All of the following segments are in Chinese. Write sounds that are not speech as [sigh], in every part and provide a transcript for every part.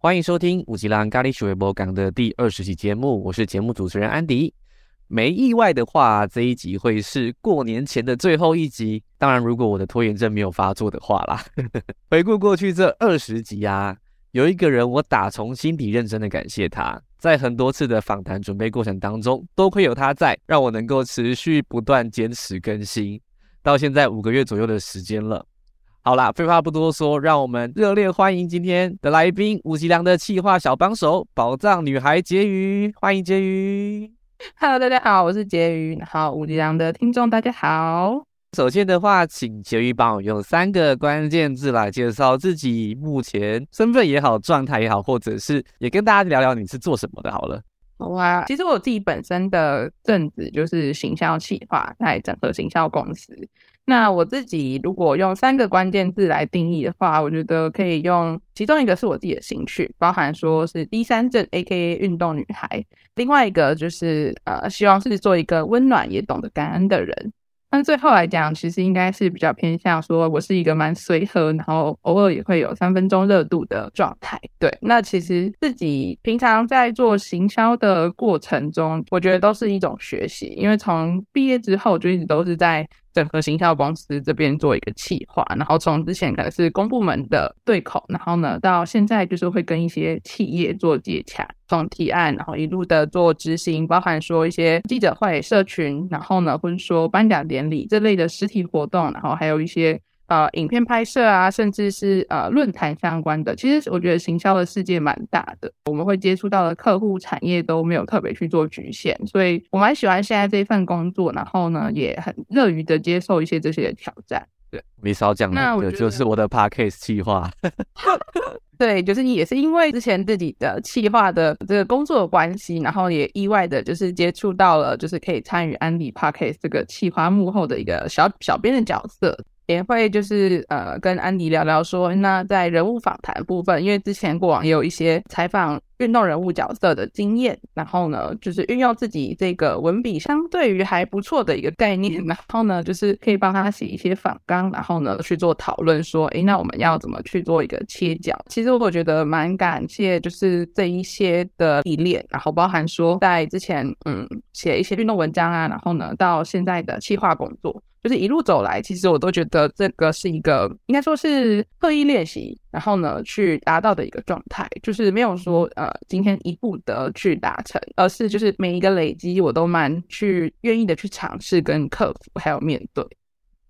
欢迎收听五吉郎咖喱水微博港的第二十期节目，我是节目主持人安迪。没意外的话，这一集会是过年前的最后一集。当然，如果我的拖延症没有发作的话啦。[laughs] 回顾过去这二十集啊，有一个人我打从心底认真的感谢他，在很多次的访谈准备过程当中，多亏有他在，让我能够持续不断坚持更新，到现在五个月左右的时间了。好啦，废话不多说，让我们热烈欢迎今天的来宾——吴吉良的气化小帮手、宝藏女孩婕妤。欢迎婕妤。Hello，大家好，我是婕妤。好，吴吉良的听众大家好。首先的话，请婕妤帮我用三个关键字来介绍自己目前身份也好、状态也好，或者是也跟大家聊聊你是做什么的。好了。好啊，其实我自己本身的正职就是行销企划，在整合行销公司。那我自己如果用三个关键字来定义的话，我觉得可以用其中一个是我自己的兴趣，包含说是第三阵 A.K.A 运动女孩，另外一个就是呃，希望是做一个温暖也懂得感恩的人。但最后来讲，其实应该是比较偏向说，我是一个蛮随和，然后偶尔也会有三分钟热度的状态。对，那其实自己平常在做行销的过程中，我觉得都是一种学习，因为从毕业之后就一直都是在。整合行销公司这边做一个企划，然后从之前可能是公部门的对口，然后呢到现在就是会跟一些企业做接洽，从提案，然后一路的做执行，包含说一些记者会、社群，然后呢或者说颁奖典礼这类的实体活动，然后还有一些。呃，影片拍摄啊，甚至是呃论坛相关的，其实我觉得行销的世界蛮大的，我们会接触到的客户产业都没有特别去做局限，所以我蛮喜欢现在这份工作，然后呢也很乐于的接受一些这些挑战。对，没少讲的，就是我的 podcast 计划。[laughs] 对，就是你也是因为之前自己的企划的这个工作的关系，然后也意外的就是接触到了，就是可以参与安迪 podcast 这个企划幕后的一个小小编的角色。也会就是呃跟安迪聊聊说，那在人物访谈部分，因为之前过往也有一些采访运动人物角色的经验，然后呢就是运用自己这个文笔相对于还不错的一个概念，然后呢就是可以帮他写一些访纲，然后呢去做讨论，说诶那我们要怎么去做一个切角？其实我觉得蛮感谢就是这一些的历练，然后包含说在之前嗯写一些运动文章啊，然后呢到现在的企划工作。就是一路走来，其实我都觉得这个是一个应该说是刻意练习，然后呢去达到的一个状态，就是没有说呃今天一步的去达成，而是就是每一个累积我都蛮去愿意的去尝试跟克服，还有面对。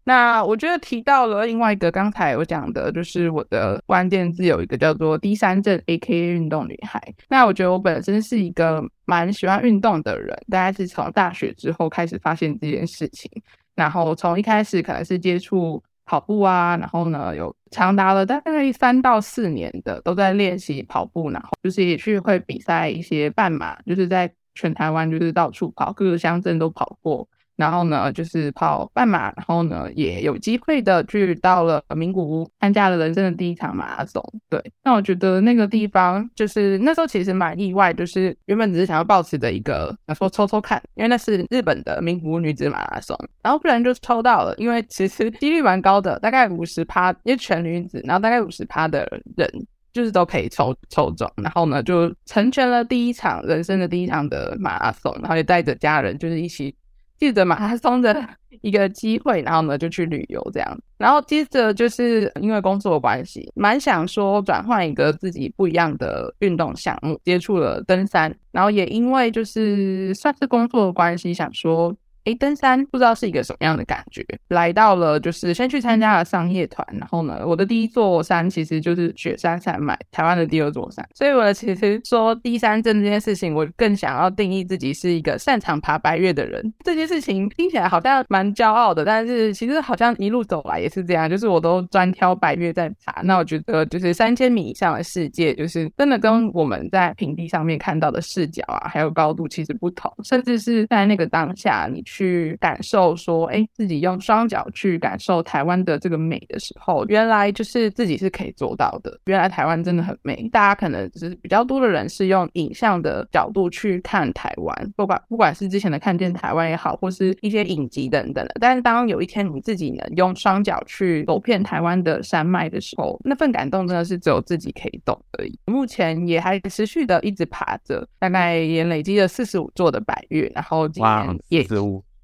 那我觉得提到了另外一个刚才我讲的，就是我的关键字有一个叫做第三镇 A.K.A 运动女孩。那我觉得我本身是一个蛮喜欢运动的人，大概是从大学之后开始发现这件事情。然后从一开始可能是接触跑步啊，然后呢有长达了大概三到四年的都在练习跑步，然后就是也去会比赛一些半马，就是在全台湾就是到处跑，各个乡镇都跑过。然后呢，就是跑半马，然后呢，也有机会的去到了名古屋，参加了人生的第一场马拉松。对，那我觉得那个地方就是那时候其实蛮意外，就是原本只是想要抱持的一个，想说抽抽看，因为那是日本的名古屋女子马拉松，然后不然就抽到了，因为其实几率蛮高的，大概五十趴，因为全女子，然后大概五十趴的人就是都可以抽抽中，然后呢就成全了第一场人生的第一场的马拉松，然后也带着家人就是一起。记得马拉松的一个机会，然后呢就去旅游这样，然后接着就是因为工作的关系，蛮想说转换一个自己不一样的运动项目，接触了登山，然后也因为就是算是工作的关系，想说。哎，登山不知道是一个什么样的感觉。来到了，就是先去参加了商业团，然后呢，我的第一座山其实就是雪山山脉，台湾的第二座山。所以我其实说第三镇这件事情，我更想要定义自己是一个擅长爬白月的人。这件事情听起来好像蛮骄傲的，但是其实好像一路走来也是这样，就是我都专挑白月在爬。那我觉得就是三千米以上的世界，就是真的跟我们在平地上面看到的视角啊，还有高度其实不同，甚至是在那个当下你。去感受说，哎，自己用双脚去感受台湾的这个美的时候，原来就是自己是可以做到的。原来台湾真的很美。大家可能只是比较多的人是用影像的角度去看台湾，不管不管是之前的看见台湾也好，或是一些影集等等的。但是当有一天你自己能用双脚去走遍台湾的山脉的时候，那份感动真的是只有自己可以懂而已。目前也还持续的一直爬着，大概也累积了四十五座的百岳，然后今年也四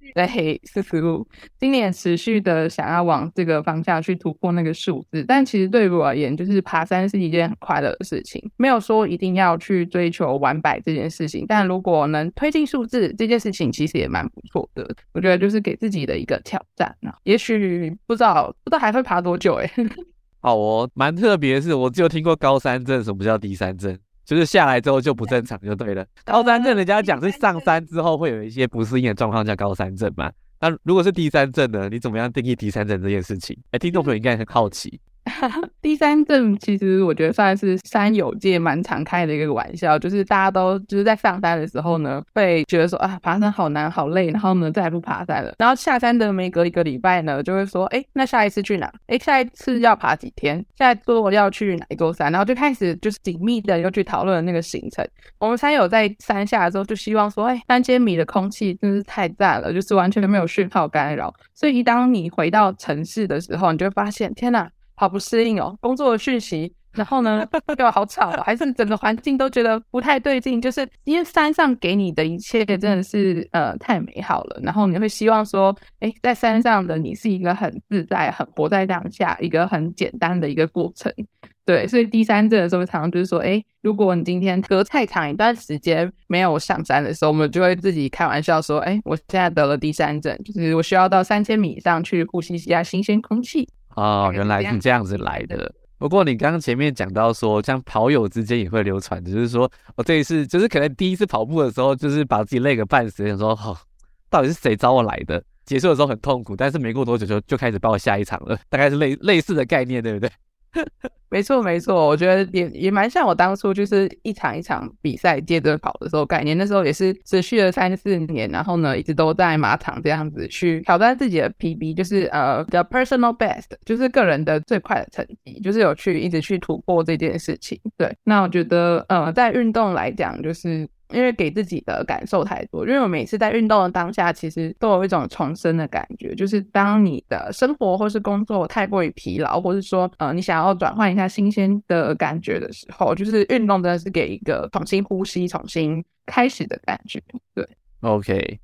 十五。对，四十五。今年持续的想要往这个方向去突破那个数字，但其实对于我而言，就是爬山是一件很快乐的事情，没有说一定要去追求完百这件事情。但如果能推进数字这件事情，其实也蛮不错的。我觉得就是给自己的一个挑战啊。也许不知道不知道还会爬多久哎。[laughs] 好哦，蛮特别是，我只有听过高山症，什么叫低山症？就是下来之后就不正常就对了。高山症人家讲是上山之后会有一些不适应的状况叫高山症嘛。那如果是低山症呢？你怎么样定义低山症这件事情？哎，听众朋友应该很好奇。[laughs] 第三阵其实我觉得算是山友界蛮常开的一个玩笑，就是大家都就是在上山的时候呢，会觉得说啊爬山好难好累，然后呢再也不爬山了。然后下山的每隔一个礼拜呢，就会说哎那下一次去哪？哎下一次要爬几天？下一次我要去哪一座山？然后就开始就是紧密的又去讨论那个行程。我们山友在山下的时候就希望说，哎三千米的空气真是太赞了，就是完全没有讯号干扰。所以一当你回到城市的时候，你就会发现天哪！好不适应哦，工作的讯息，然后呢又好吵，还是整个环境都觉得不太对劲。就是因为山上给你的一切真的是呃太美好了，然后你会希望说，哎，在山上的你是一个很自在、很活在当下、一个很简单的一个过程。对，所以第三阵的时候，常常就是说，哎，如果你今天隔太长一段时间没有上山的时候，我们就会自己开玩笑说，哎，我现在得了第三阵，就是我需要到三千米以上去呼吸一下新鲜空气。哦，原来是这样子来的。不过你刚刚前面讲到说，像跑友之间也会流传，就是说我这一次就是可能第一次跑步的时候，就是把自己累个半死，想说哦，到底是谁找我来的？结束的时候很痛苦，但是没过多久就就开始报下一场了，大概是类类似的概念，对不对？[laughs] 没错，没错，我觉得也也蛮像我当初就是一场一场比赛接着跑的时候概念。那时候也是持续了三四年，然后呢，一直都在马场这样子去挑战自己的 PB，就是呃的 personal best，就是个人的最快的成绩，就是有去一直去突破这件事情。对，那我觉得呃在运动来讲，就是。因为给自己的感受太多，因为我每次在运动的当下，其实都有一种重生的感觉。就是当你的生活或是工作太过于疲劳，或是说呃你想要转换一下新鲜的感觉的时候，就是运动真的是给一个重新呼吸、重新开始的感觉。对，OK。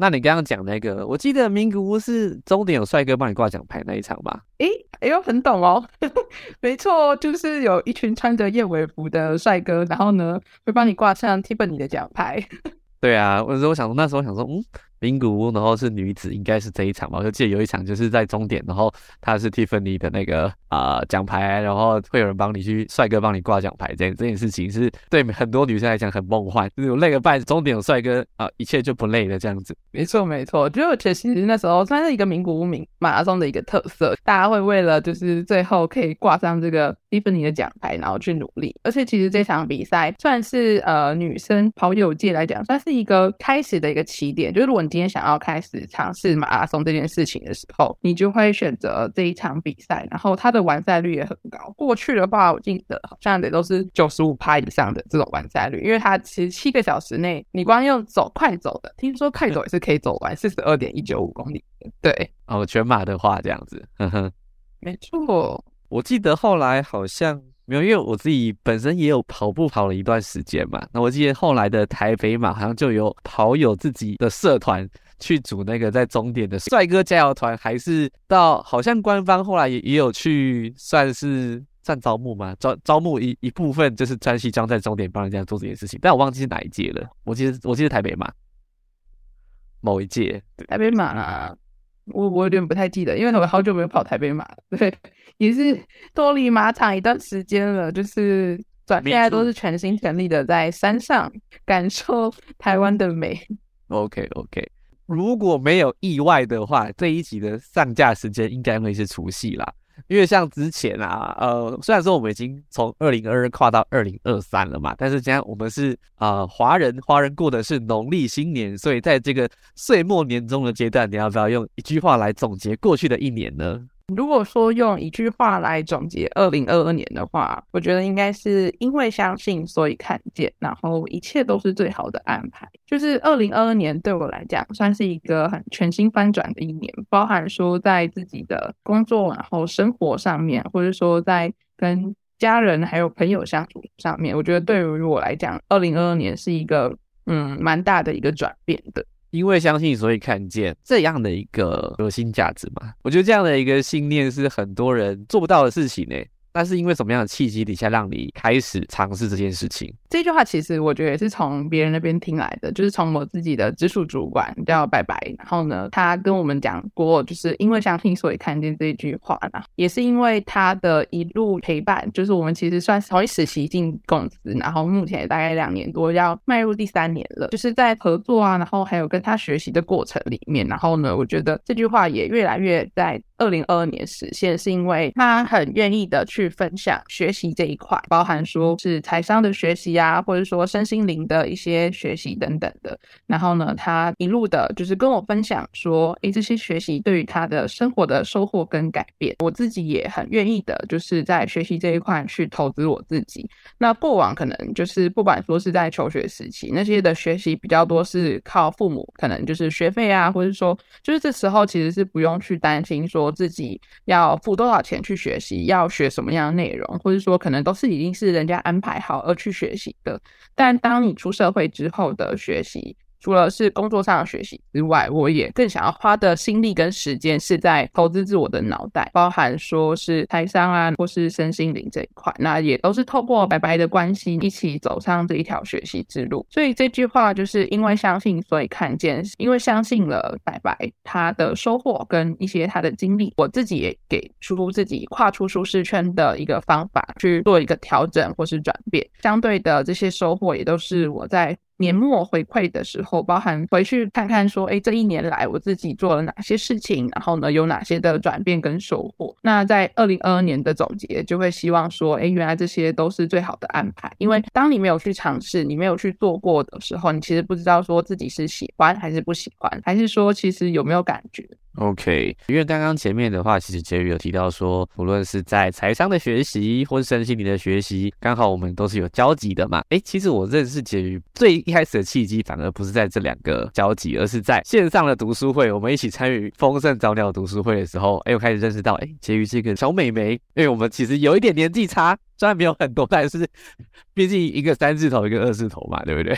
那你刚刚讲那个，我记得名古屋是终点有帅哥帮你挂奖牌那一场吧？诶，哎呦，很懂哦，[laughs] 没错，就是有一群穿着燕尾服的帅哥，然后呢会帮你挂上 Tiffany 的奖牌。[laughs] 对啊，我说我想说那时候想说，嗯。名古屋，然后是女子，应该是这一场吧？我就记得有一场就是在终点，然后他是 Tiffany 的那个啊奖牌，然后会有人帮你去帅哥帮你挂奖牌，这样这件事情是对很多女生来讲很梦幻，就是累个半，终点有帅哥啊，一切就不累了这样子。没错没错，我觉得其实那时候算是一个名古屋名马拉松的一个特色，大家会为了就是最后可以挂上这个 Tiffany 的奖牌，然后去努力。而且其实这场比赛算是呃女生跑友界来讲，算是一个开始的一个起点，就是如果。今天想要开始尝试马拉松这件事情的时候，你就会选择这一场比赛，然后它的完赛率也很高。过去的话，我记得好像也都是九十五趴以上的这种完赛率，因为它其实七个小时内，你光用走快走的，听说快走也是可以走完四十二点一九五公里。对，哦，全马的话这样子，呵呵，没错。我记得后来好像。没有，因为我自己本身也有跑步跑了一段时间嘛。那我记得后来的台北马好像就有跑友自己的社团去组那个在终点的帅哥加油团，还是到好像官方后来也也有去算是算招募嘛，招招募一一部分就是专西装在终点帮人家做这件事情。但我忘记是哪一届了。我记得我记得台北马某一届台北马。我我有点不太记得，因为我好久没有跑台北马了，对，也是脱离马场一段时间了，就是转现在都是全心全力的在山上感受台湾的美。OK OK，如果没有意外的话，这一集的上架时间应该会是除夕啦。因为像之前啊，呃，虽然说我们已经从二零二二跨到二零二三了嘛，但是现在我们是啊华人，华人过的是农历新年，所以在这个岁末年终的阶段，你要不要用一句话来总结过去的一年呢？如果说用一句话来总结二零二二年的话，我觉得应该是因为相信，所以看见，然后一切都是最好的安排。就是二零二二年对我来讲，算是一个很全新翻转的一年，包含说在自己的工作，然后生活上面，或者说在跟家人还有朋友相处上面，我觉得对于我来讲，二零二二年是一个嗯蛮大的一个转变的。因为相信，所以看见这样的一个核心价值嘛？我觉得这样的一个信念是很多人做不到的事情呢。那是因为什么样的契机底下让你开始尝试这件事情？这句话其实我觉得也是从别人那边听来的，就是从我自己的直属主管叫白白，然后呢，他跟我们讲过，就是因为相信所以看见这一句话呢，也是因为他的一路陪伴，就是我们其实算是从一实习进公司，然后目前大概两年多，要迈入第三年了，就是在合作啊，然后还有跟他学习的过程里面，然后呢，我觉得这句话也越来越在二零二二年实现，是因为他很愿意的去分享学习这一块，包含说是财商的学习。啊，或者说身心灵的一些学习等等的，然后呢，他一路的就是跟我分享说，诶，这些学习对于他的生活的收获跟改变，我自己也很愿意的，就是在学习这一块去投资我自己。那过往可能就是不管说是在求学时期，那些的学习比较多是靠父母，可能就是学费啊，或者说就是这时候其实是不用去担心说自己要付多少钱去学习，要学什么样的内容，或者说可能都是已经是人家安排好而去学习。的，但当你出社会之后的学习。除了是工作上的学习之外，我也更想要花的心力跟时间是在投资自我的脑袋，包含说是财商啊，或是身心灵这一块，那也都是透过白白的关系一起走上这一条学习之路。所以这句话就是因为相信，所以看见，因为相信了白白他的收获跟一些他的经历，我自己也给出自己跨出舒适圈的一个方法去做一个调整或是转变。相对的这些收获也都是我在。年末回馈的时候，包含回去看看说，哎，这一年来我自己做了哪些事情，然后呢，有哪些的转变跟收获。那在二零二二年的总结，就会希望说，哎，原来这些都是最好的安排。因为当你没有去尝试，你没有去做过的时候，你其实不知道说自己是喜欢还是不喜欢，还是说其实有没有感觉。OK，因为刚刚前面的话，其实杰宇有提到说，无论是在财商的学习，或是身心灵的学习，刚好我们都是有交集的嘛。哎，其实我认识杰宇最一开始的契机，反而不是在这两个交集，而是在线上的读书会，我们一起参与丰盛早鸟读书会的时候，哎，我开始认识到，哎，杰宇这个小美眉，因为我们其实有一点年纪差，虽然没有很多，但是毕竟一个三字头，一个二字头嘛，对不对？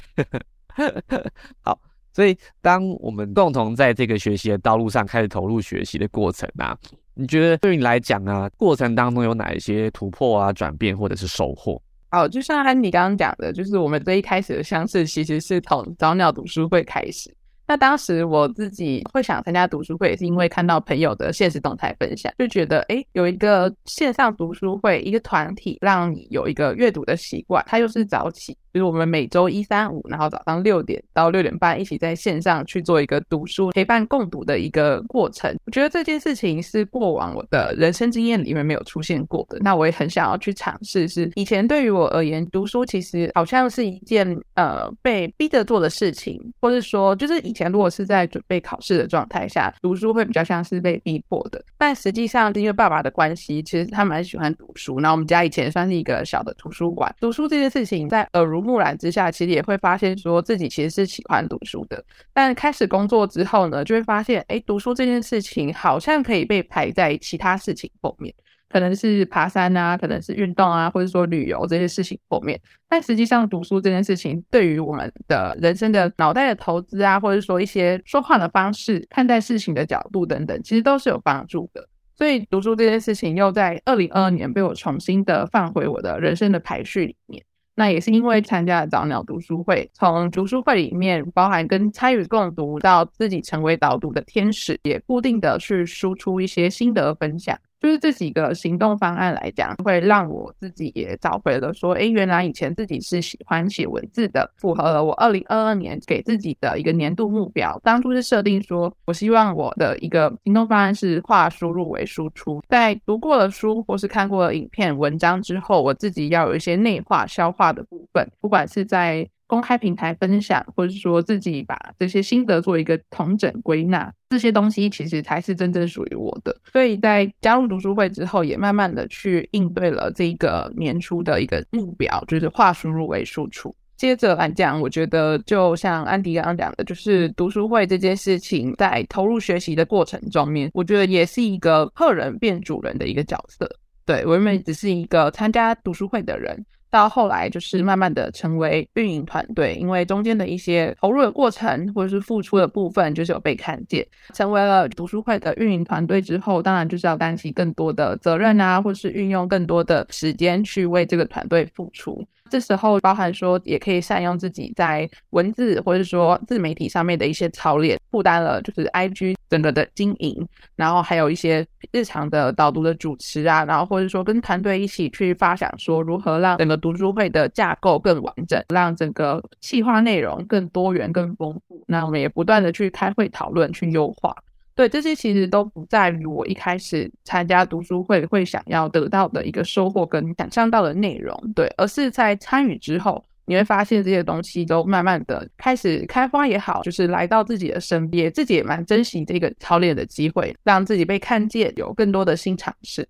[laughs] 好。所以，当我们共同在这个学习的道路上开始投入学习的过程啊，你觉得对你来讲啊，过程当中有哪一些突破啊、转变或者是收获？哦，就像安迪刚刚讲的，就是我们这一开始的相识其实是从早鸟读书会开始。那当时我自己会想参加读书会，也是因为看到朋友的现实动态分享，就觉得哎，有一个线上读书会，一个团体，让你有一个阅读的习惯，它又是早起。就是我们每周一、三、五，然后早上六点到六点半一起在线上去做一个读书陪伴共读的一个过程。我觉得这件事情是过往我的人生经验里面没有出现过的。那我也很想要去尝试。是以前对于我而言，读书其实好像是一件呃被逼着做的事情，或者说就是以前如果是在准备考试的状态下，读书会比较像是被逼迫的。但实际上，因为爸爸的关系，其实他蛮喜欢读书。那我们家以前算是一个小的图书馆，读书这件事情在耳濡。木染之下，其实也会发现说自己其实是喜欢读书的。但开始工作之后呢，就会发现，哎，读书这件事情好像可以被排在其他事情后面，可能是爬山啊，可能是运动啊，或者说旅游这些事情后面。但实际上，读书这件事情对于我们的人生的脑袋的投资啊，或者说一些说话的方式、看待事情的角度等等，其实都是有帮助的。所以，读书这件事情又在二零二二年被我重新的放回我的人生的排序里面。那也是因为参加了早鸟读书会，从读书会里面包含跟参与共读到自己成为导读的天使，也固定的去输出一些心得分享。就是这几个行动方案来讲，会让我自己也找回了说，哎，原来以前自己是喜欢写文字的，符合了我二零二二年给自己的一个年度目标。当初是设定说，我希望我的一个行动方案是化输入为输出，在读过了书或是看过了影片、文章之后，我自己要有一些内化、消化的部分，不管是在。公开平台分享，或者说自己把这些心得做一个统整归纳，这些东西其实才是真正属于我的。所以在加入读书会之后，也慢慢的去应对了这个年初的一个目标，就是化输入为输出。接着来讲，我觉得就像安迪刚刚讲的，就是读书会这件事情，在投入学习的过程中面，我觉得也是一个客人变主人的一个角色。对我原本只是一个参加读书会的人。到后来就是慢慢的成为运营团队，因为中间的一些投入的过程或者是付出的部分，就是有被看见。成为了读书会的运营团队之后，当然就是要担起更多的责任啊，或是运用更多的时间去为这个团队付出。这时候包含说，也可以善用自己在文字或者说自媒体上面的一些操练，负担了就是 IG 整个的经营，然后还有一些日常的导读的主持啊，然后或者说跟团队一起去发想说如何让整个读书会的架构更完整，让整个企划内容更多元、更丰富。那我们也不断的去开会讨论，去优化。对这些其实都不在于我一开始参加读书会会想要得到的一个收获跟想象到的内容，对，而是在参与之后，你会发现这些东西都慢慢的开始开花也好，就是来到自己的身边，自己也蛮珍惜这个操练的机会，让自己被看见，有更多的新尝试。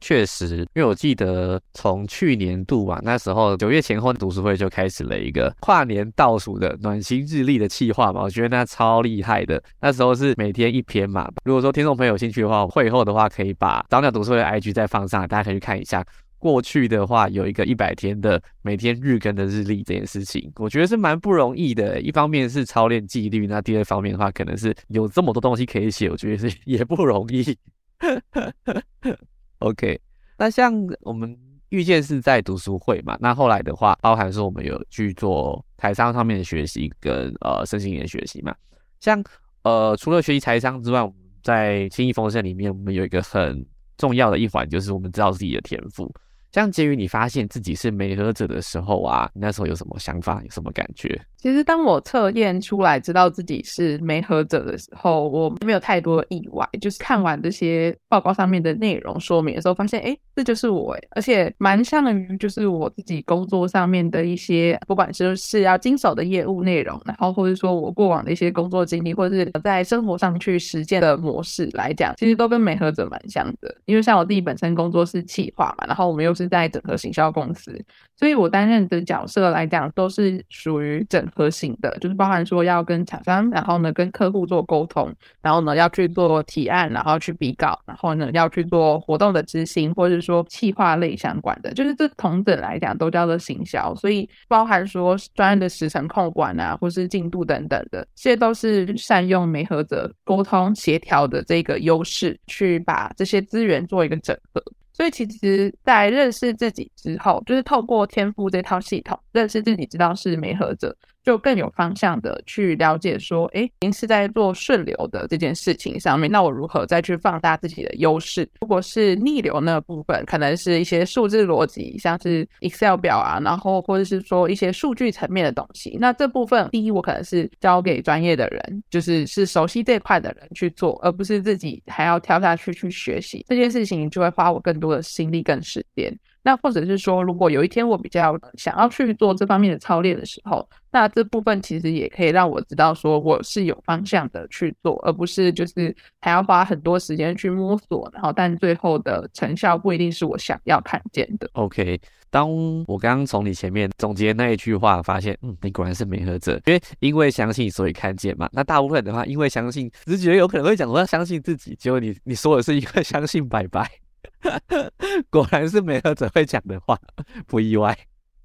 确实，因为我记得从去年度吧，那时候九月前后读书会就开始了一个跨年倒数的暖心日历的计划嘛，我觉得那超厉害的。那时候是每天一篇嘛。如果说听众朋友有兴趣的话，会后的话可以把早鸟读书会 IG 再放上，大家可以去看一下。过去的话有一个一百天的每天日更的日历这件事情，我觉得是蛮不容易的。一方面是操练纪律，那第二方面的话，可能是有这么多东西可以写，我觉得是也不容易。[laughs] OK，那像我们遇见是在读书会嘛，那后来的话，包含说我们有去做台商上面的学习跟呃身心灵的学习嘛。像呃除了学习财商之外，我们在轻易丰盛里面，我们有一个很重要的一环，就是我们知道自己的天赋。像结于你发现自己是美合者的时候啊，那时候有什么想法，有什么感觉？其实当我测验出来知道自己是没合者的时候，我没有太多意外。就是看完这些报告上面的内容说明的时候，发现哎，这就是我，而且蛮像于就是我自己工作上面的一些，不管是是要经手的业务内容，然后或者说我过往的一些工作经历，或者是在生活上去实践的模式来讲，其实都跟美合者蛮像的。因为像我自己本身工作是企划嘛，然后我们又是在整合行销公司，所以我担任的角色来讲，都是属于整。核心的，就是包含说要跟厂商，然后呢跟客户做沟通，然后呢要去做提案，然后去比稿，然后呢要去做活动的执行，或者说企划类相关的，就是这同等来讲都叫做行销。所以包含说专业的时程控管啊，或是进度等等的，这些都是善用媒合者沟通协调的这个优势，去把这些资源做一个整合。所以其实，在认识自己之后，就是透过天赋这套系统，认识自己，知道是媒合者。就更有方向的去了解说，哎，您是在做顺流的这件事情上面，那我如何再去放大自己的优势？如果是逆流那部分，可能是一些数字逻辑，像是 Excel 表啊，然后或者是说一些数据层面的东西。那这部分，第一，我可能是交给专业的人，就是是熟悉这块的人去做，而不是自己还要跳下去去学习这件事情，就会花我更多的心力跟时间。那或者是说，如果有一天我比较想要去做这方面的操练的时候，那这部分其实也可以让我知道说我是有方向的去做，而不是就是还要花很多时间去摸索，然后但最后的成效不一定是我想要看见的。OK，当我刚刚从你前面总结那一句话，发现嗯，你果然是美合者，因为因为相信所以看见嘛。那大部分的话，因为相信直觉有可能会讲我要相信自己，结果你你说的是因为相信拜拜。[laughs] 果然是没有者会讲的话，[laughs] 不意外，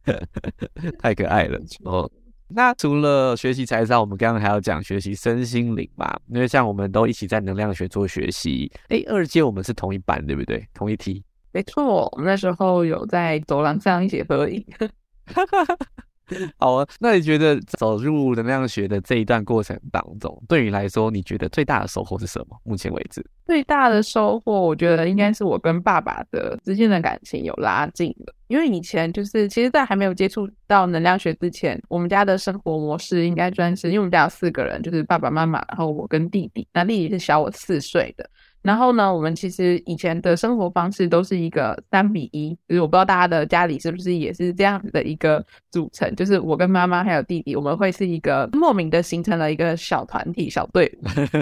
[laughs] 太可爱了哦。那除了学习财商，我们刚刚还要讲学习身心灵嘛？因为像我们都一起在能量学做学习，哎，二阶我们是同一班，对不对？同一梯？没错，我们那时候有在走廊上一起合影。[laughs] 好啊，那你觉得走入能量学的这一段过程当中，对你来说，你觉得最大的收获是什么？目前为止，最大的收获，我觉得应该是我跟爸爸的之间的感情有拉近了。因为以前就是，其实，在还没有接触到能量学之前，我们家的生活模式应该算是，因为我们家有四个人，就是爸爸妈妈，然后我跟弟弟，那弟弟是小我四岁的。然后呢，我们其实以前的生活方式都是一个三比一，就是我不知道大家的家里是不是也是这样子的一个组成，就是我跟妈妈还有弟弟，我们会是一个莫名的形成了一个小团体、小队。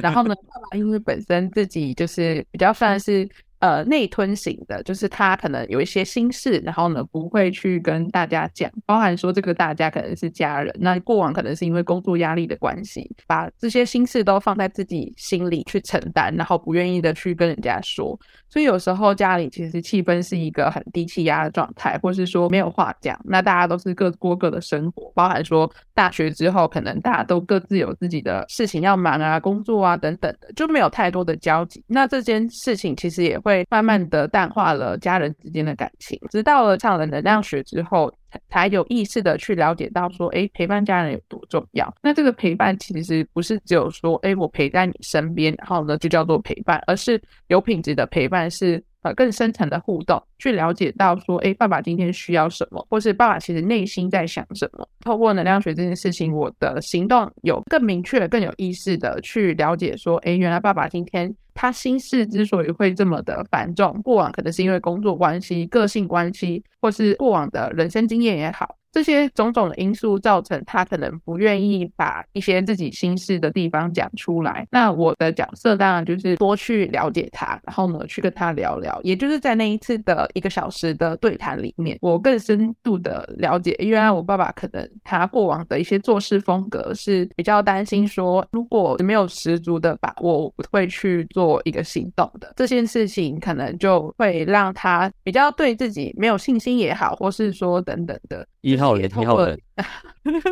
然后呢，爸爸因为本身自己就是比较算是。呃，内吞型的，就是他可能有一些心事，然后呢不会去跟大家讲，包含说这个大家可能是家人，那过往可能是因为工作压力的关系，把这些心事都放在自己心里去承担，然后不愿意的去跟人家说，所以有时候家里其实气氛是一个很低气压的状态，或是说没有话讲，那大家都是各过各的生活，包含说大学之后可能大家都各自有自己的事情要忙啊，工作啊等等的，就没有太多的交集，那这件事情其实也会。会慢慢的淡化了家人之间的感情，直到了上了能量学之后，才有意识的去了解到说，哎，陪伴家人有多重要。那这个陪伴其实不是只有说，哎，我陪在你身边，然后呢就叫做陪伴，而是有品质的陪伴是。呃，更深层的互动，去了解到说，哎，爸爸今天需要什么，或是爸爸其实内心在想什么。透过能量学这件事情，我的行动有更明确、更有意识的去了解说，哎，原来爸爸今天他心事之所以会这么的繁重，过往可能是因为工作关系、个性关系，或是过往的人生经验也好。这些种种的因素造成他可能不愿意把一些自己心事的地方讲出来。那我的角色当然就是多去了解他，然后呢去跟他聊聊。也就是在那一次的一个小时的对谈里面，我更深度的了解，原来我爸爸可能他过往的一些做事风格是比较担心说，如果没有十足的把握，我不会去做一个行动的这件事情，可能就会让他比较对自己没有信心也好，或是说等等的。号人，一号人，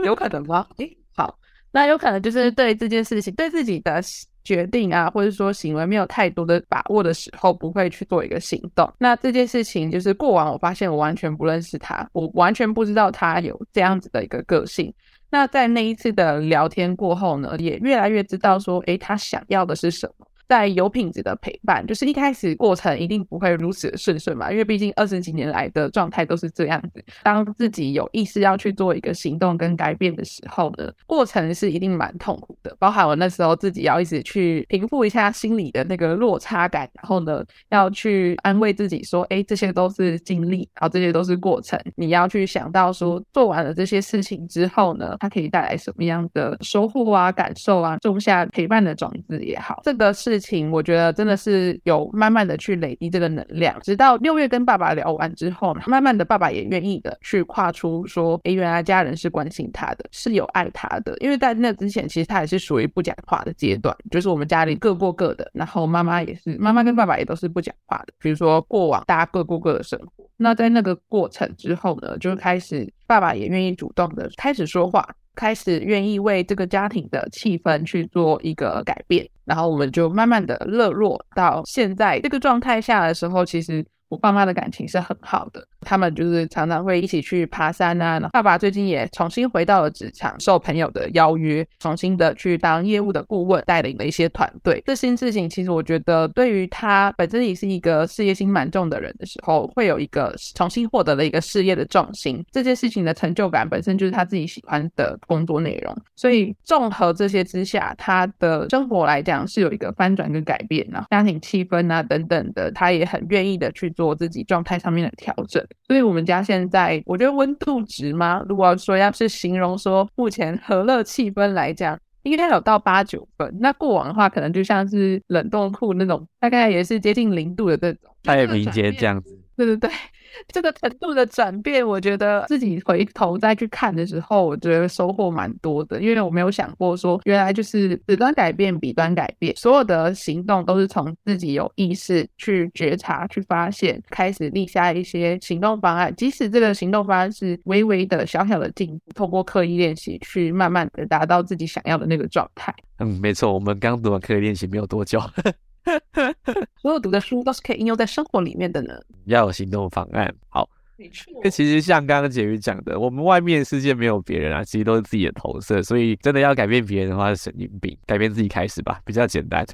有可能吗？[laughs] 诶，好，那有可能就是对这件事情，对自己的决定啊，或者说行为没有太多的把握的时候，不会去做一个行动。那这件事情就是过往，我发现我完全不认识他，我完全不知道他有这样子的一个个性。那在那一次的聊天过后呢，也越来越知道说，诶，他想要的是什么。在有品质的陪伴，就是一开始过程一定不会如此的顺顺嘛，因为毕竟二十几年来的状态都是这样子。当自己有意识要去做一个行动跟改变的时候呢，过程是一定蛮痛苦的。包含我那时候自己要一直去平复一下心里的那个落差感，然后呢，要去安慰自己说，哎，这些都是经历，然后这些都是过程。你要去想到说，做完了这些事情之后呢，它可以带来什么样的收获啊、感受啊，种下陪伴的种子也好，这个是。情我觉得真的是有慢慢的去累积这个能量，直到六月跟爸爸聊完之后，慢慢的爸爸也愿意的去跨出说，哎，原来家人是关心他的，是有爱他的。因为在那之前，其实他也是属于不讲话的阶段，就是我们家里各过各的，然后妈妈也是，妈妈跟爸爸也都是不讲话的。比如说过往大家各过各的生活，那在那个过程之后呢，就开始爸爸也愿意主动的开始说话。开始愿意为这个家庭的气氛去做一个改变，然后我们就慢慢的热络到现在这个状态下的时候，其实。我爸妈的感情是很好的，他们就是常常会一起去爬山啊。爸爸最近也重新回到了职场，受朋友的邀约，重新的去当业务的顾问，带领了一些团队。这些事情其实我觉得，对于他本身也是一个事业心蛮重的人的时候，会有一个重新获得了一个事业的重心。这件事情的成就感本身就是他自己喜欢的工作内容，所以综合这些之下，他的生活来讲是有一个翻转跟改变啊，家庭气氛啊等等的，他也很愿意的去。做自己状态上面的调整，所以我们家现在我觉得温度值吗？如果说要是形容说目前和乐气氛来讲，应该有到八九分。那过往的话，可能就像是冷冻库那种，大概也是接近零度的这种太平间这样子。对对对。[laughs] 这个程度的转变，我觉得自己回头再去看的时候，我觉得收获蛮多的。因为我没有想过说，原来就是此端改变，彼端改变，所有的行动都是从自己有意识去觉察、去发现，开始立下一些行动方案。即使这个行动方案是微微的小小的进步，通过刻意练习，去慢慢的达到自己想要的那个状态。嗯，没错，我们刚读完刻意练习没有多久。[laughs] 所有读的书都是可以应用在生活里面的呢。要有行动方案。好，没错。其实像刚刚简宇讲的，我们外面世界没有别人啊，其实都是自己的投射，所以真的要改变别人的话是神经病，改变自己开始吧，比较简单。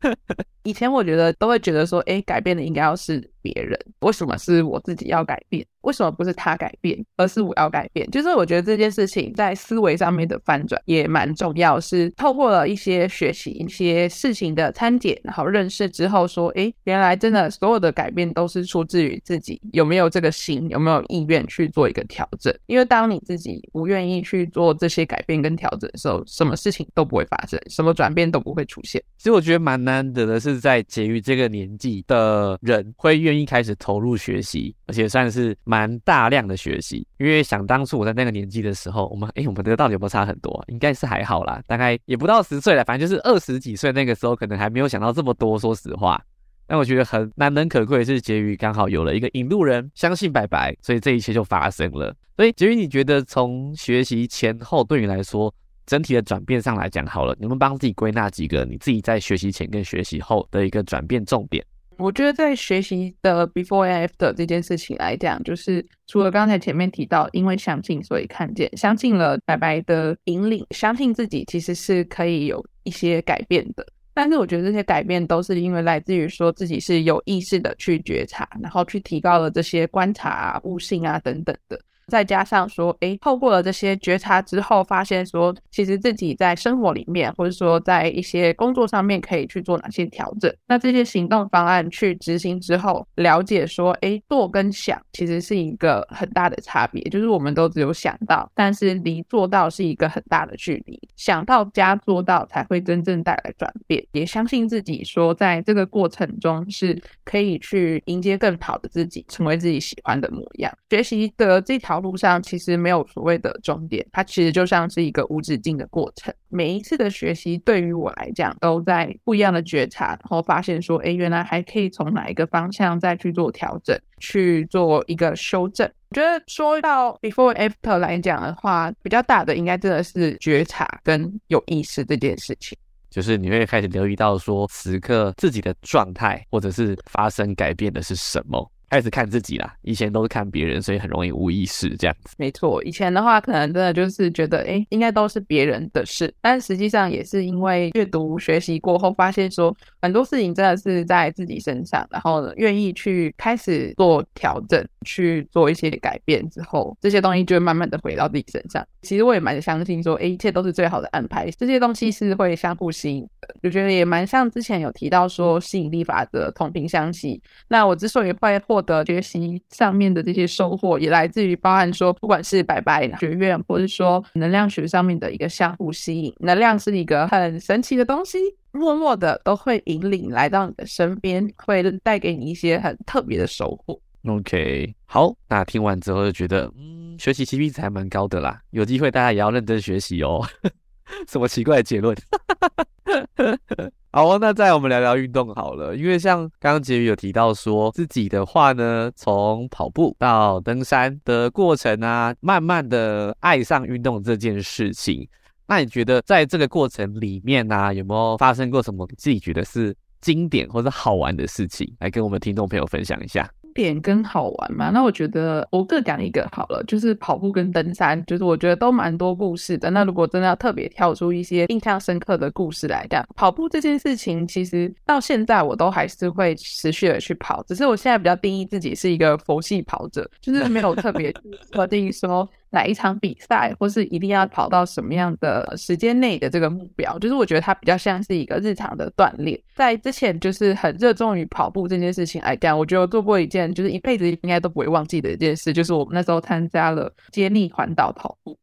[laughs] 以前我觉得都会觉得说，哎，改变的应该要是别人，为什么是我自己要改变？为什么不是他改变，而是我要改变？就是我觉得这件事情在思维上面的翻转也蛮重要，是透过了一些学习一些事情的参解，然后认识之后说，哎，原来真的所有的改变都是出自于自己有没有这个心，有没有意愿去做一个调整？因为当你自己不愿意去做这些改变跟调整的时候，什么事情都不会发生，什么转变都不会出现。其实我觉得蛮难得的是，在结于这个年纪的人会愿意开始投入学习，而且算是蛮大量的学习。因为想当初我在那个年纪的时候，我们哎，我们的到底有没有差很多？应该是还好啦，大概也不到十岁了，反正就是二十几岁那个时候，可能还没有想到这么多。说实话，但我觉得很难能可贵的是，结于刚好有了一个引路人，相信白白，所以这一切就发生了。所以结于，你觉得从学习前后对你来说？整体的转变上来讲，好了，你们帮自己归纳几个你自己在学习前跟学习后的一个转变重点。我觉得在学习的 before and after 这件事情来讲，就是除了刚才前面提到，因为相信所以看见，相信了白白的引领，相信自己其实是可以有一些改变的。但是我觉得这些改变都是因为来自于说自己是有意识的去觉察，然后去提高了这些观察啊、悟性啊等等的。再加上说，哎，透过了这些觉察之后，发现说，其实自己在生活里面，或者说在一些工作上面，可以去做哪些调整。那这些行动方案去执行之后，了解说，哎，做跟想其实是一个很大的差别。就是我们都只有想到，但是离做到是一个很大的距离。想到加做到才会真正带来转变。也相信自己说，在这个过程中是可以去迎接更好的自己，成为自己喜欢的模样。学习的这条。路上其实没有所谓的终点，它其实就像是一个无止境的过程。每一次的学习对于我来讲，都在不一样的觉察，然后发现说，哎，原来还可以从哪一个方向再去做调整，去做一个修正。我觉得说到 before after 来讲的话，比较大的应该真的是觉察跟有意识这件事情，就是你会开始留意到说，此刻自己的状态或者是发生改变的是什么。开始看自己啦，以前都是看别人，所以很容易无意识这样子。没错，以前的话可能真的就是觉得，哎，应该都是别人的事，但实际上也是因为阅读学习过后，发现说很多事情真的是在自己身上，然后，愿意去开始做调整，去做一些改变之后，这些东西就会慢慢的回到自己身上。其实我也蛮相信说，哎，一切都是最好的安排，这些东西是会相互吸引的。就觉得也蛮像之前有提到说吸引力法则，同频相吸。那我之所以会获获得学习上面的这些收获，也来自于包含说，不管是白白学院，或者说能量学上面的一个相互吸引。能量是一个很神奇的东西，默默的都会引领来到你的身边，会带给你一些很特别的收获。OK，好，那听完之后就觉得，嗯，学习 CP 值还蛮高的啦。有机会大家也要认真学习哦。[laughs] 什么奇怪的结论？[laughs] 好，那再我们聊聊运动好了。因为像刚刚杰宇有提到说自己的话呢，从跑步到登山的过程啊，慢慢的爱上运动这件事情。那你觉得在这个过程里面呢，有没有发生过什么自己觉得是经典或者好玩的事情，来跟我们听众朋友分享一下？点跟好玩嘛，那我觉得我各讲一个好了，就是跑步跟登山，就是我觉得都蛮多故事的。那如果真的要特别跳出一些印象深刻的故事来讲，跑步这件事情，其实到现在我都还是会持续的去跑，只是我现在比较定义自己是一个佛系跑者，就是没有特别 [laughs] 特定说。哪一场比赛，或是一定要跑到什么样的时间内的这个目标，就是我觉得它比较像是一个日常的锻炼。在之前就是很热衷于跑步这件事情来讲，我觉得做过一件就是一辈子应该都不会忘记的一件事，就是我们那时候参加了接力环岛跑步，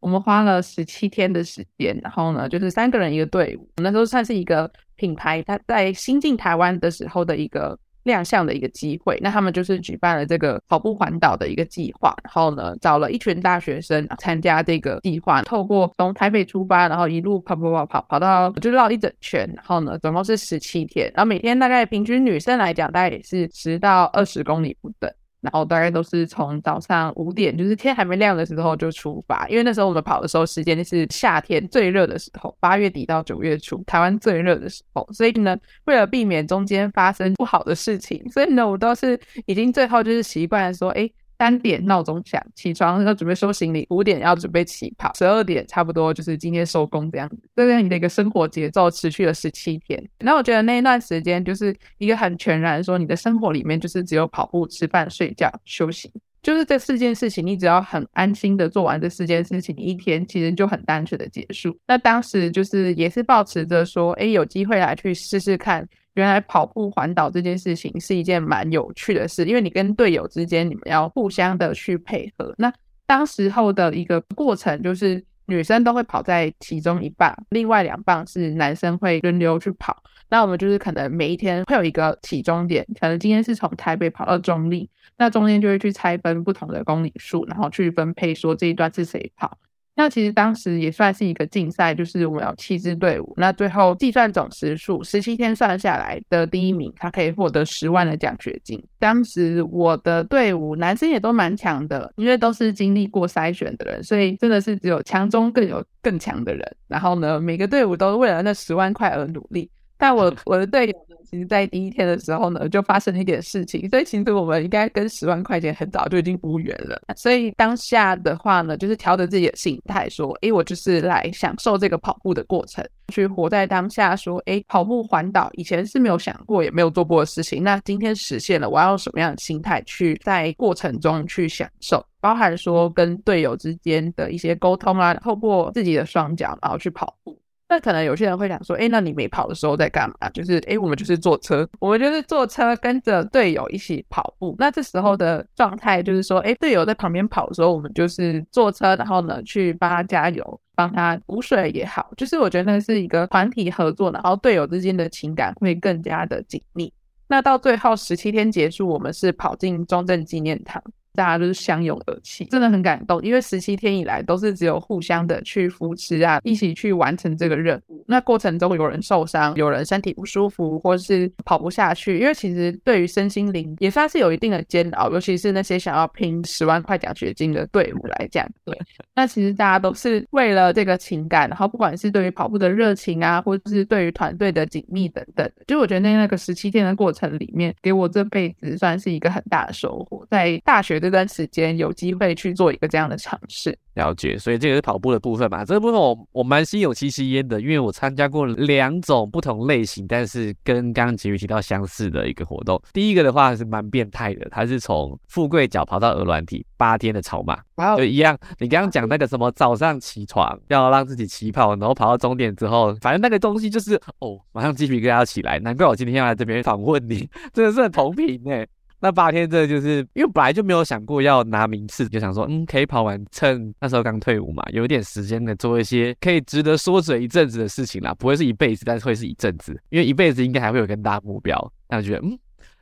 我们花了十七天的时间，然后呢，就是三个人一个队伍，那时候算是一个品牌，它在新进台湾的时候的一个。亮相的一个机会，那他们就是举办了这个跑步环岛的一个计划，然后呢，找了一群大学生参加这个计划，透过从台北出发，然后一路跑跑跑跑跑到就绕一整圈，然后呢，总共是十七天，然后每天大概平均女生来讲，大概也是十到二十公里不等。然后大概都是从早上五点，就是天还没亮的时候就出发，因为那时候我们跑的时候时间是夏天最热的时候，八月底到九月初，台湾最热的时候。所以呢，为了避免中间发生不好的事情，所以呢，我都是已经最后就是习惯说，哎，三点闹钟响，起床要准备收行李；五点要准备起跑；十二点差不多就是今天收工这样子。这样你的一个生活节奏持续了十七天。那我觉得那一段时间就是一个很全然说，你的生活里面就是只有跑步、吃饭、睡觉、休息，就是这四件事情。你只要很安心的做完这四件事情，一天其实就很单纯的结束。那当时就是也是保持着说，哎，有机会来去试试看。原来跑步环岛这件事情是一件蛮有趣的事，因为你跟队友之间，你们要互相的去配合。那当时候的一个过程，就是女生都会跑在其中一棒，另外两棒是男生会轮流去跑。那我们就是可能每一天会有一个起终点，可能今天是从台北跑到中立，那中间就会去拆分不同的公里数，然后去分配说这一段是谁跑。那其实当时也算是一个竞赛，就是我们有七支队伍，那最后计算总时数，十七天算下来的第一名，他可以获得十万的奖学金。当时我的队伍男生也都蛮强的，因为都是经历过筛选的人，所以真的是只有强中更有更强的人。然后呢，每个队伍都为了那十万块而努力。但我 [laughs] 我的队友呢，其实在第一天的时候呢，就发生了一点事情，所以其实我们应该跟十万块钱很早就已经无缘了。所以当下的话呢，就是调整自己的心态，说，诶，我就是来享受这个跑步的过程，去活在当下。说，诶，跑步环岛以前是没有想过，也没有做过的事情，那今天实现了，我要用什么样的心态去在过程中去享受，包含说跟队友之间的一些沟通啊，透过自己的双脚，然后去跑步。那可能有些人会想说，哎，那你没跑的时候在干嘛？就是，哎，我们就是坐车，我们就是坐车跟着队友一起跑步。那这时候的状态就是说，哎，队友在旁边跑的时候，我们就是坐车，然后呢去帮他加油，帮他补水也好。就是我觉得那是一个团体合作，然后队友之间的情感会更加的紧密。那到最后十七天结束，我们是跑进中正纪念堂。大家都是相拥而泣，真的很感动。因为十七天以来都是只有互相的去扶持啊，一起去完成这个任务。那过程中有人受伤，有人身体不舒服，或是跑不下去。因为其实对于身心灵也算是有一定的煎熬，尤其是那些想要拼十万块奖学金的队伍来讲。对，那其实大家都是为了这个情感，然后不管是对于跑步的热情啊，或者是对于团队的紧密等等，就我觉得那那个十七天的过程里面，给我这辈子算是一个很大的收获。在大学的。这段时间有机会去做一个这样的尝试，了解。所以这个是跑步的部分嘛？这个部分我我蛮心有戚戚焉的，因为我参加过两种不同类型，但是跟刚刚杰宇提到相似的一个活动。第一个的话是蛮变态的，它是从富贵角跑到鹅卵体八天的草马，就一样。你刚刚讲那个什么早上起床要让自己起跑，然后跑到终点之后，反正那个东西就是哦，马上鸡皮疙瘩起来。难怪我今天要来这边访问你，[laughs] 真的是很同频哎。那八天，这就是因为本来就没有想过要拿名次，就想说，嗯，可以跑完，趁那时候刚退伍嘛，有一点时间的做一些可以值得说嘴一阵子的事情啦，不会是一辈子，但是会是一阵子，因为一辈子应该还会有更大目标，那就觉得，嗯。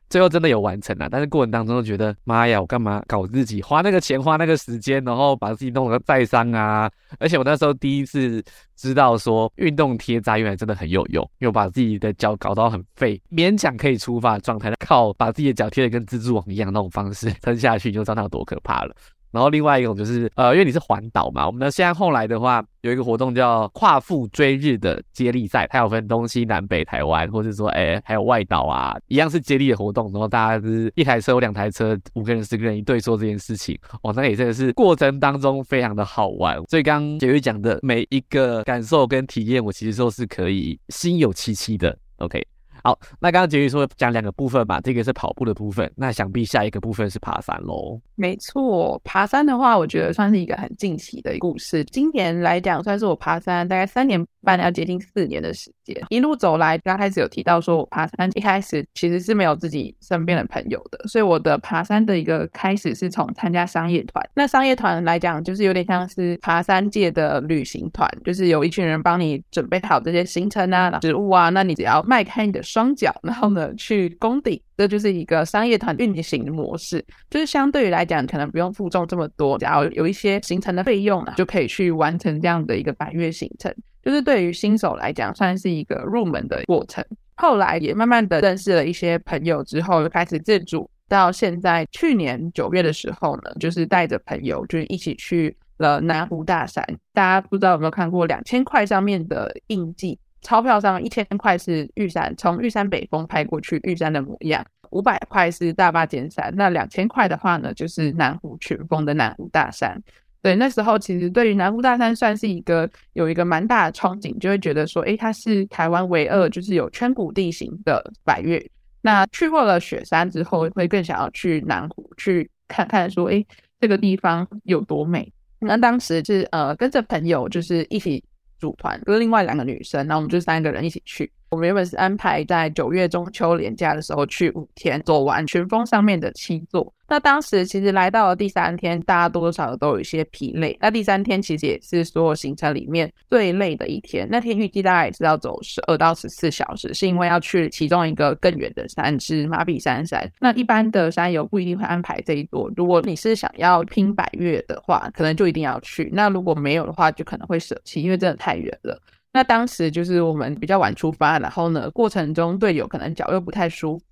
最后真的有完成了，但是过程当中就觉得妈呀，我干嘛搞自己，花那个钱，花那个时间，然后把自己弄得再伤啊！而且我那时候第一次知道说运动贴扎原来真的很有用，又把自己的脚搞到很废，勉强可以出发的状态，靠把自己的脚贴的跟蜘蛛网一样那种方式撑下去，你就知道它有多可怕了。然后另外一种就是，呃，因为你是环岛嘛，我们呢现在后来的话有一个活动叫跨富追日的接力赛，它有分东西南北台湾，或者说，哎，还有外岛啊，一样是接力的活动。然后大家是一台车或两台车，五个人、十个人一队做这件事情，哦，那也真的是过程当中非常的好玩。所以刚刚杰瑞讲的每一个感受跟体验，我其实都是可以心有戚戚的。OK。好，那刚刚杰宇说讲两个部分嘛，这个是跑步的部分，那想必下一个部分是爬山喽。没错，爬山的话，我觉得算是一个很惊喜的故事。今年来讲，算是我爬山大概三年半，要接近四年的时间。一路走来，刚开始有提到说我爬山，一开始其实是没有自己身边的朋友的，所以我的爬山的一个开始是从参加商业团。那商业团来讲，就是有点像是爬山界的旅行团，就是有一群人帮你准备好这些行程啊、食物啊，那你只要迈开你的。双脚，然后呢，去攻顶，这就是一个商业团运行的模式。就是相对于来讲，可能不用负重这么多，只要有一些行程的费用啊，就可以去完成这样的一个百月行程。就是对于新手来讲，算是一个入门的过程。后来也慢慢的认识了一些朋友之后，就开始自主。到现在，去年九月的时候呢，就是带着朋友，就是一起去了南湖大山。大家不知道有没有看过两千块上面的印记？钞票上一千块是玉山，从玉山北峰拍过去玉山的模样。五百块是大坝尖山，那两千块的话呢，就是南湖群峰的南湖大山。对，那时候其实对于南湖大山算是一个有一个蛮大的憧憬，就会觉得说，诶，它是台湾唯二就是有圈谷地形的百越。那去过了雪山之后，会更想要去南湖去看看，说，诶，这个地方有多美。那当时是呃跟着朋友就是一起组团，跟另外两个女生，然后我们就三个人一起去。我们原本是安排在九月中秋连假的时候去五天，走完全峰上面的七座。那当时其实来到了第三天，大家多多少少都有一些疲累。那第三天其实也是所有行程里面最累的一天。那天预计大概也是要走十二到十四小时，是因为要去其中一个更远的山，是马比山山。那一般的山游不一定会安排这一座。如果你是想要拼百越的话，可能就一定要去。那如果没有的话，就可能会舍弃，因为真的太远了。那当时就是我们比较晚出发，然后呢，过程中队友可能脚又不太舒服，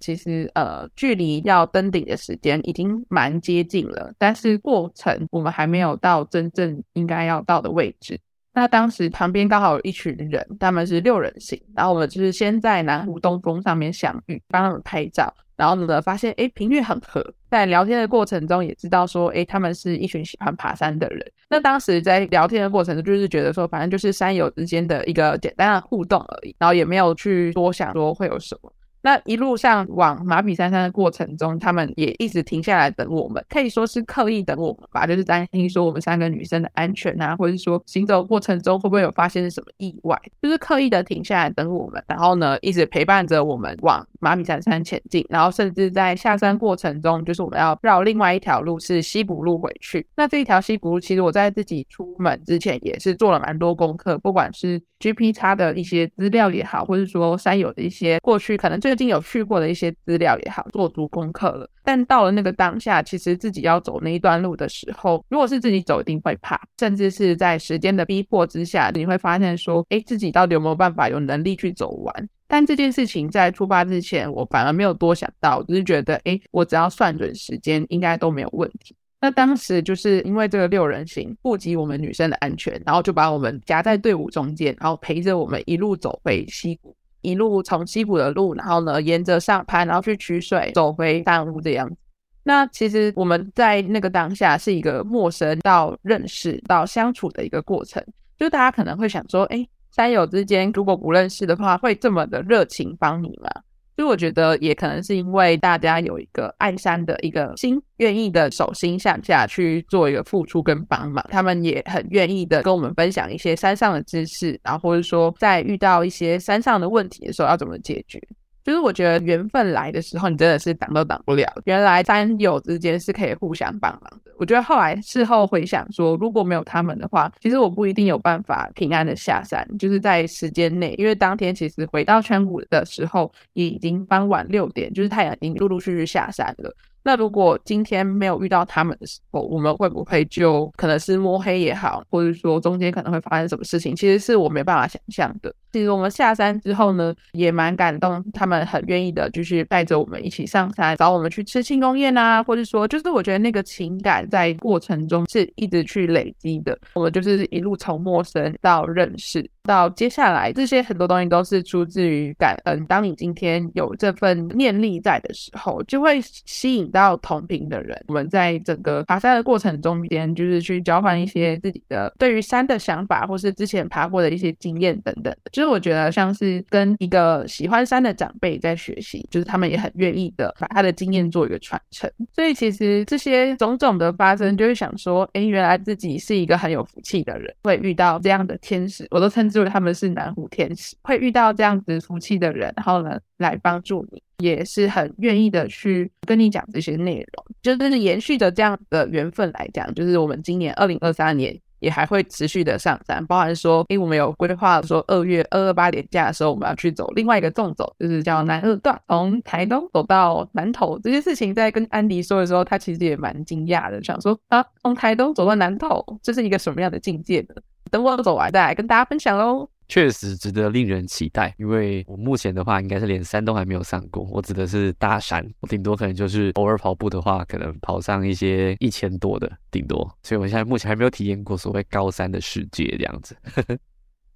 其实呃，距离要登顶的时间已经蛮接近了，但是过程我们还没有到真正应该要到的位置。那当时旁边刚好有一群人，他们是六人行，然后我们就是先在南湖东峰上面相遇，帮他们拍照。然后呢，发现哎频率很合，在聊天的过程中也知道说，哎他们是一群喜欢爬山的人。那当时在聊天的过程中，就是觉得说，反正就是山友之间的一个简单的互动而已，然后也没有去多想说会有什么。那一路上往马比山山的过程中，他们也一直停下来等我们，可以说是刻意等我们吧，就是担心说我们三个女生的安全啊，或者说行走过程中会不会有发生什么意外，就是刻意的停下来等我们，然后呢一直陪伴着我们往马比山山前进，然后甚至在下山过程中，就是我们要绕另外一条路是西补路回去。那这一条西补路，其实我在自己出门之前也是做了蛮多功课，不管是 G P 叉的一些资料也好，或者说山友的一些过去可能最最近有去过的一些资料也好，做足功课了。但到了那个当下，其实自己要走那一段路的时候，如果是自己走，一定会怕，甚至是在时间的逼迫之下，你会发现说，哎，自己到底有没有办法有能力去走完？但这件事情在出发之前，我反而没有多想到，只是觉得，哎，我只要算准时间，应该都没有问题。那当时就是因为这个六人行顾及我们女生的安全，然后就把我们夹在队伍中间，然后陪着我们一路走回溪谷，一路从西谷的路，然后呢沿着上攀，然后去取水，走回山屋这样子。那其实我们在那个当下是一个陌生到认识到相处的一个过程，就大家可能会想说，哎，山友之间如果不认识的话，会这么的热情帮你吗？所以我觉得也可能是因为大家有一个爱山的一个心，愿意的手心向下去做一个付出跟帮忙，他们也很愿意的跟我们分享一些山上的知识，然后或者说在遇到一些山上的问题的时候要怎么解决。就是我觉得缘分来的时候，你真的是挡都挡不了。原来山友之间是可以互相帮忙的。我觉得后来事后回想说，如果没有他们的话，其实我不一定有办法平安的下山。就是在时间内，因为当天其实回到圈谷的时候，已经傍晚六点，就是太阳已经陆陆续续下山了。那如果今天没有遇到他们的时候，我们会不会就可能是摸黑也好，或者说中间可能会发生什么事情？其实是我没办法想象的。其实我们下山之后呢，也蛮感动，他们很愿意的，就是带着我们一起上山，找我们去吃庆功宴啊，或者说，就是我觉得那个情感在过程中是一直去累积的。我们就是一路从陌生到认识。到接下来，这些很多东西都是出自于感恩。当你今天有这份念力在的时候，就会吸引到同频的人。我们在整个爬山的过程中间，就是去交换一些自己的对于山的想法，或是之前爬过的一些经验等等。就我觉得像是跟一个喜欢山的长辈在学习，就是他们也很愿意的把他的经验做一个传承。所以其实这些种种的发生，就是想说，哎，原来自己是一个很有福气的人，会遇到这样的天使，我都称之。为他们是南湖天使，会遇到这样子福气的人，然后呢来帮助你，也是很愿意的去跟你讲这些内容，就是延续着这样的缘分来讲，就是我们今年二零二三年也还会持续的上山，包含说，哎，我们有规划说二月二二八年假的时候，我们要去走另外一个纵走，就是叫南二段，从台东走到南投。这件事情在跟安迪说的时候，他其实也蛮惊讶的，想说啊，从台东走到南投，这是一个什么样的境界呢？等我走完再来跟大家分享喽。确实值得令人期待，因为我目前的话应该是连山都还没有上过。我指的是大山，我顶多可能就是偶尔跑步的话，可能跑上一些一千多的顶多。所以我现在目前还没有体验过所谓高山的世界这样子。呵呵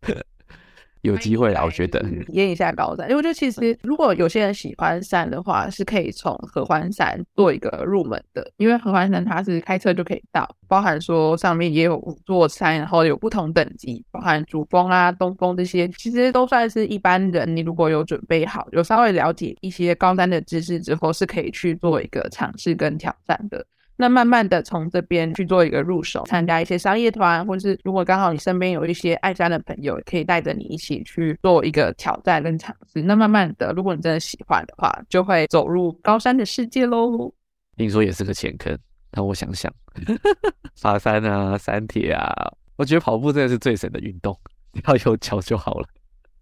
呵有机会啦，我觉得验一下高山，因为我觉得其实如果有些人喜欢山的话，是可以从合欢山做一个入门的，因为合欢山它是开车就可以到，包含说上面也有五座山，然后有不同等级，包含主峰啊、东峰这些，其实都算是一般人，你如果有准备好，有稍微了解一些高山的知识之后，是可以去做一个尝试跟挑战的。那慢慢的从这边去做一个入手，参加一些商业团，或者是如果刚好你身边有一些爱山的朋友，可以带着你一起去做一个挑战跟尝试。那慢慢的，如果你真的喜欢的话，就会走入高山的世界喽。听说也是个前坑，让我想想，[laughs] 爬山啊，山铁啊，我觉得跑步真的是最省的运动，[laughs] 要有脚就好了。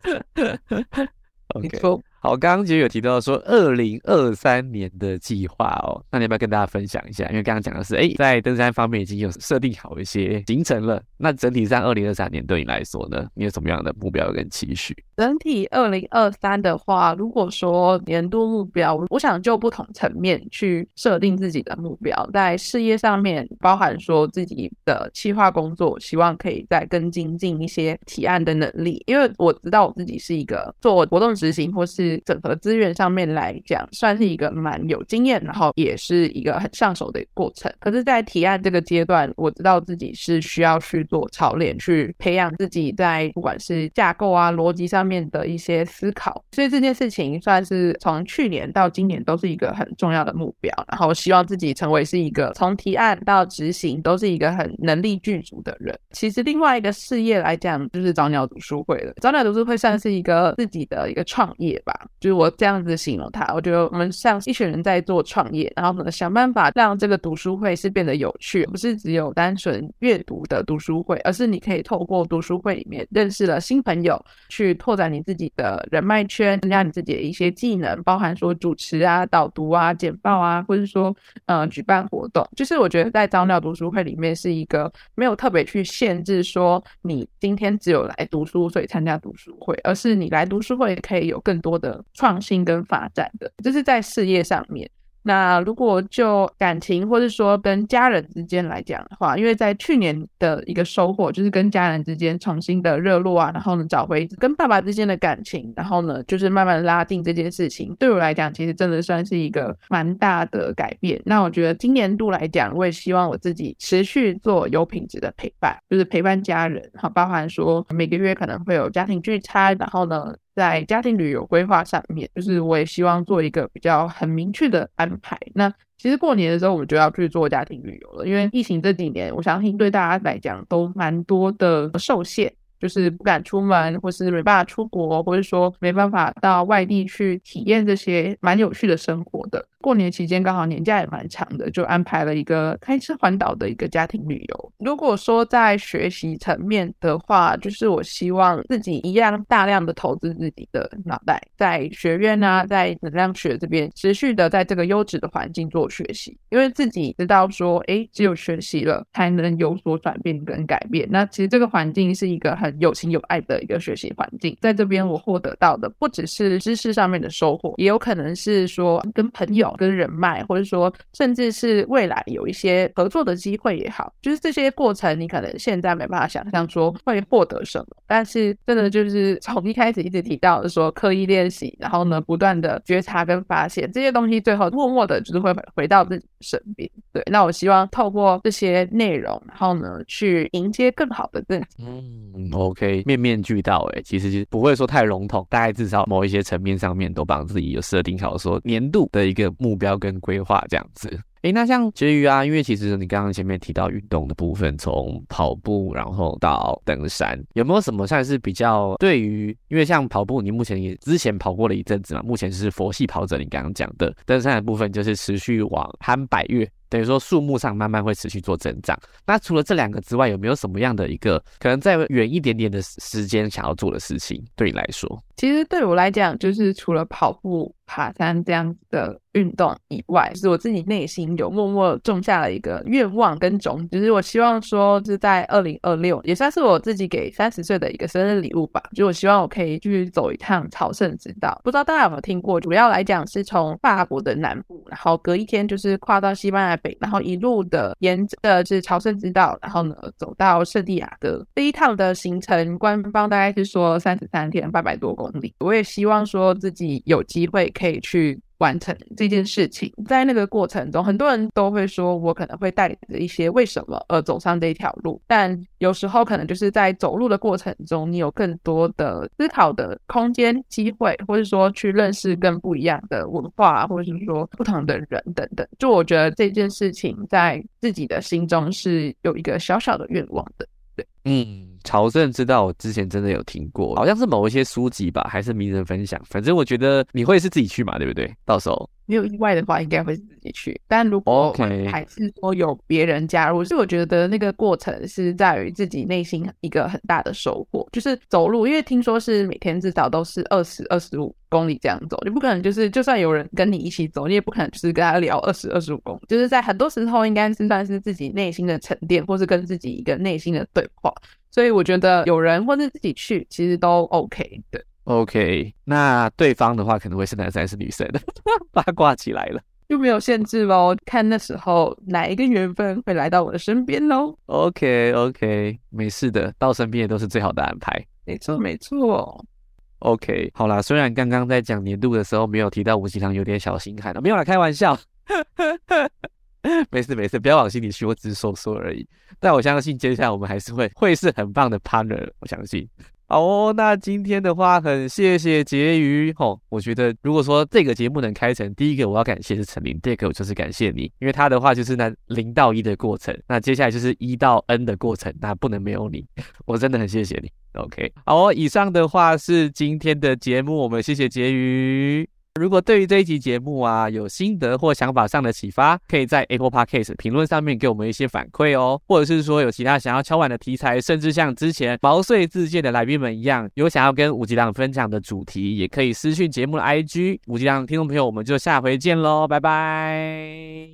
[laughs] OK。好，刚刚其实有提到说二零二三年的计划哦，那你要不要跟大家分享一下？因为刚刚讲的是，哎，在登山方面已经有设定好一些行程了。那整体上二零二三年对你来说呢，你有什么样的目标跟期许？整体二零二三的话，如果说年度目标，我想就不同层面去设定自己的目标。在事业上面，包含说自己的企划工作，希望可以再更精进一些提案的能力，因为我知道我自己是一个做活动执行或是整合资源上面来讲，算是一个蛮有经验，然后也是一个很上手的过程。可是，在提案这个阶段，我知道自己是需要去做操练，去培养自己在不管是架构啊、逻辑上面的一些思考。所以这件事情算是从去年到今年都是一个很重要的目标。然后希望自己成为是一个从提案到执行都是一个很能力具足的人。其实另外一个事业来讲，就是早鸟读书会了。早鸟读书会算是一个自己的一个创业吧。就是我这样子形容它，我觉得我们像一群人在做创业，然后呢想办法让这个读书会是变得有趣，不是只有单纯阅读的读书会，而是你可以透过读书会里面认识了新朋友，去拓展你自己的人脉圈，增加你自己的一些技能，包含说主持啊、导读啊、简报啊，或者说呃举办活动。就是我觉得在早鸟读书会里面是一个没有特别去限制说你今天只有来读书所以参加读书会，而是你来读书会可以有更多的。创新跟发展的，这是在事业上面。那如果就感情或者说跟家人之间来讲的话，因为在去年的一个收获就是跟家人之间重新的热络啊，然后呢找回跟爸爸之间的感情，然后呢就是慢慢拉近这件事情，对我来讲其实真的算是一个蛮大的改变。那我觉得今年度来讲，我也希望我自己持续做有品质的陪伴，就是陪伴家人，好，包含说每个月可能会有家庭聚餐，然后呢。在家庭旅游规划上面，就是我也希望做一个比较很明确的安排。那其实过年的时候，我们就要去做家庭旅游了，因为疫情这几年，我相信对大家来讲都蛮多的受限。就是不敢出门，或是没办法出国，或者说没办法到外地去体验这些蛮有趣的生活的。过年期间刚好年假也蛮长的，就安排了一个开车环岛的一个家庭旅游。如果说在学习层面的话，就是我希望自己一样大量的投资自己的脑袋，在学院啊，在能量学这边持续的在这个优质的环境做学习，因为自己知道说，哎，只有学习了才能有所转变跟改变。那其实这个环境是一个很有情有爱的一个学习环境，在这边我获得到的不只是知识上面的收获，也有可能是说跟朋友、跟人脉，或者说甚至是未来有一些合作的机会也好，就是这些过程你可能现在没办法想象说会获得什么，但是真的就是从一开始一直提到的说刻意练习，然后呢不断的觉察跟发现这些东西，最后默默的就是会回到自己身边。对，那我希望透过这些内容，然后呢去迎接更好的自己。嗯，OK。面面俱到，哎，其实不会说太笼统，大概至少某一些层面上面都帮自己有设定好，说年度的一个目标跟规划这样子。哎，那像结余啊，因为其实你刚刚前面提到运动的部分，从跑步然后到登山，有没有什么算是比较对于？因为像跑步，你目前也之前跑过了一阵子嘛，目前是佛系跑者，你刚刚讲的登山的部分就是持续往攀百越。等于说数目上慢慢会持续做增长。那除了这两个之外，有没有什么样的一个可能在远一点点的时间想要做的事情？对你来说，其实对我来讲，就是除了跑步、爬山这样子的运动以外，就是我自己内心有默默种下了一个愿望跟种子，就是我希望说是在二零二六，也算是我自己给三十岁的一个生日礼物吧。就我希望我可以去走一趟朝圣之道，不知道大家有没有听过？主要来讲是从法国的南部，然后隔一天就是跨到西班牙北，然后一路的沿着是朝圣之道，然后呢走到圣地亚哥。这一趟的行程，官方大概是说三十三天，八百多公我也希望说自己有机会可以去完成这件事情。在那个过程中，很多人都会说我可能会带着一些为什么而走上这一条路，但有时候可能就是在走路的过程中，你有更多的思考的空间、机会，或者说去认识更不一样的文化，或者是说不同的人等等。就我觉得这件事情在自己的心中是有一个小小的愿望的。对，嗯。朝圣之道，我之前真的有听过，好像是某一些书籍吧，还是名人分享。反正我觉得你会是自己去嘛，对不对？到时候没有意外的话，应该会自己去。但如果还是说有别人加入，所以我觉得那个过程是在于自己内心一个很大的收获，就是走路。因为听说是每天至少都是二十二十五公里这样走，你不可能就是就算有人跟你一起走，你也不可能就是跟他聊二十二十五公里。就是在很多时候，应该是算是自己内心的沉淀，或是跟自己一个内心的对话。所以我觉得有人或是自己去，其实都 OK 的。OK，那对方的话可能会是男生还是女生？[laughs] 八卦起来了，就没有限制喽。看那时候哪一个缘分会来到我的身边喽。OK，OK，没事的，到身边也都是最好的安排。没错，没错。OK，好啦，虽然刚刚在讲年度的时候没有提到吴奇堂，有点小心寒了，没有啦，开玩笑。[laughs] 没事没事，不要往心里去，我只是说说而已。但我相信接下来我们还是会会是很棒的 partner，我相信。好哦，那今天的话很谢谢婕妤吼，我觉得如果说这个节目能开成，第一个我要感谢是陈琳，第二个我就是感谢你，因为他的话就是那零到一的过程，那接下来就是一到 n 的过程，那不能没有你，[laughs] 我真的很谢谢你。OK，好哦，以上的话是今天的节目，我们谢谢婕妤。如果对于这一集节目啊有心得或想法上的启发，可以在 Apple Podcast 评论上面给我们一些反馈哦，或者是说有其他想要敲碗的题材，甚至像之前毛遂自荐的来宾们一样，有想要跟五吉亮分享的主题，也可以私讯节目的 IG。五吉亮听众朋友，我们就下回见喽，拜拜。